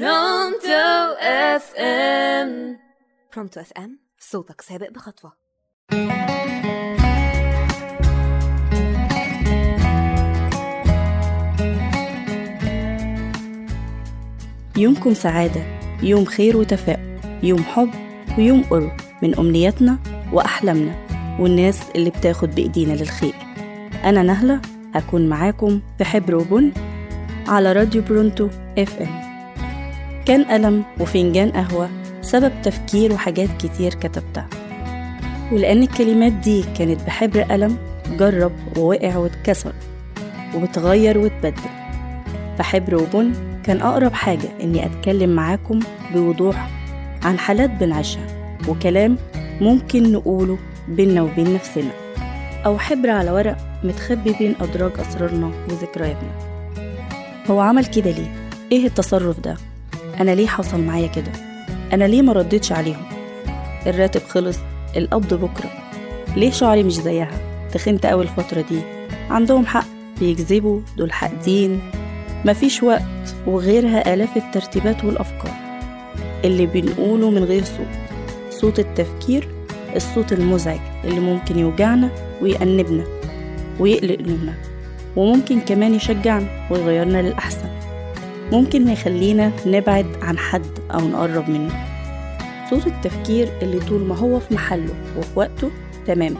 Pronto FM. Pronto FM صوتك سابق بخطوة. يومكم سعادة يوم خير وتفاؤل يوم حب ويوم قرب من أمنياتنا وأحلامنا والناس اللي بتاخد بإيدينا للخير. أنا نهلة هكون معاكم في حبر وبن على راديو برونتو أف إم. كان قلم وفنجان قهوة سبب تفكير وحاجات كتير كتبتها ولأن الكلمات دي كانت بحبر قلم جرب ووقع واتكسر وبتغير وتبدل فحبر وبن كان أقرب حاجة إني أتكلم معاكم بوضوح عن حالات بنعيشها وكلام ممكن نقوله بينا وبين نفسنا أو حبر على ورق متخبي بين أدراج أسرارنا وذكرياتنا هو عمل كده ليه؟ إيه التصرف ده؟ أنا ليه حصل معايا كده؟ أنا ليه ما ردتش عليهم؟ الراتب خلص القبض بكرة. ليه شعري مش زيها؟ تخنت أوي الفترة دي. عندهم حق بيكذبوا دول حاقدين. مفيش وقت وغيرها آلاف الترتيبات والأفكار. اللي بنقوله من غير صوت. صوت التفكير الصوت المزعج اللي ممكن يوجعنا ويأنبنا ويقلق قلوبنا وممكن كمان يشجعنا ويغيرنا للأحسن. ممكن يخلينا نبعد عن حد أو نقرب منه. صوت التفكير اللي طول ما هو في محله وفي وقته تمام.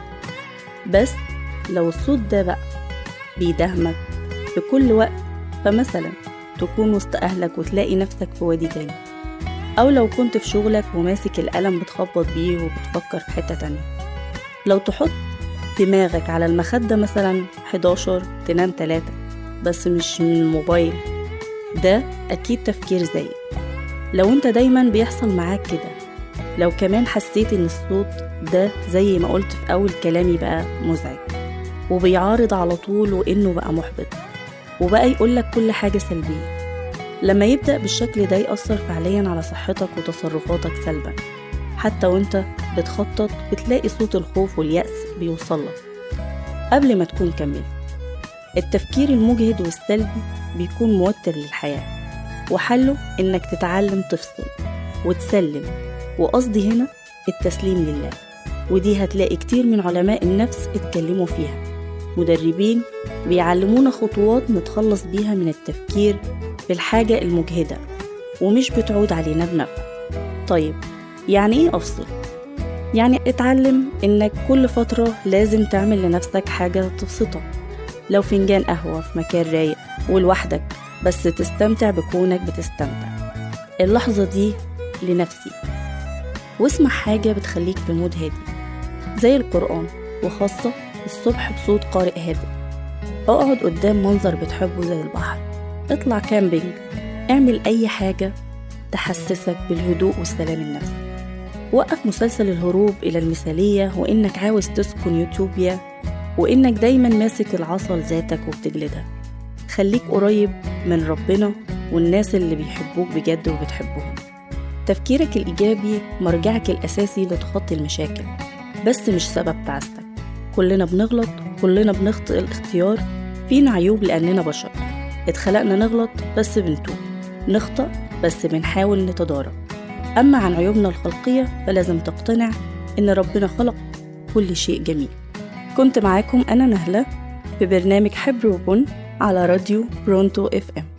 بس لو الصوت ده بقى بيدهمك في كل وقت فمثلا تكون وسط أهلك وتلاقي نفسك في وادي تاني. أو لو كنت في شغلك وماسك القلم بتخبط بيه وبتفكر في حتة تانية. لو تحط دماغك على المخدة مثلا 11 تنام 3 بس مش من الموبايل ده أكيد تفكير زايد. لو أنت دايما بيحصل معاك كده لو كمان حسيت إن الصوت ده زي ما قلت في أول كلامي بقى مزعج وبيعارض على طول وإنه بقى محبط وبقى يقولك كل حاجة سلبية لما يبدأ بالشكل ده يأثر فعليا على صحتك وتصرفاتك سلبا. حتى وأنت بتخطط بتلاقي صوت الخوف واليأس بيوصلك قبل ما تكون كملت التفكير المجهد والسلبي بيكون موتر للحياة. وحله إنك تتعلم تفصل وتسلم وقصدي هنا التسليم لله. ودي هتلاقي كتير من علماء النفس اتكلموا فيها. مدربين بيعلمونا خطوات نتخلص بيها من التفكير في الحاجة المجهدة ومش بتعود علينا بنفع. طيب يعني إيه أفصل؟ يعني اتعلم إنك كل فترة لازم تعمل لنفسك حاجة تبسطك. لو فنجان قهوة في مكان رايق ولوحدك بس تستمتع بكونك بتستمتع. اللحظة دي لنفسي. واسمع حاجة بتخليك في مود هادي زي القرآن وخاصة الصبح بصوت قارئ هادئ. اقعد قدام منظر بتحبه زي البحر. اطلع كامبينج. اعمل أي حاجة تحسسك بالهدوء والسلام النفسي. وقف مسلسل الهروب إلى المثالية وإنك عاوز تسكن يوتوبيا وإنك دايما ماسك العصا لذاتك وبتجلدها. خليك قريب من ربنا والناس اللي بيحبوك بجد وبتحبهم. تفكيرك الإيجابي مرجعك الأساسي لتخطي المشاكل. بس مش سبب تعاستك. كلنا بنغلط كلنا بنخطئ الاختيار. فينا عيوب لأننا بشر. اتخلقنا نغلط بس بنتوب. نخطأ بس بنحاول نتدارك أما عن عيوبنا الخلقية فلازم تقتنع إن ربنا خلق كل شيء جميل. كنت معاكم أنا نهلة في برنامج حبر وبن على راديو برونتو إف إم.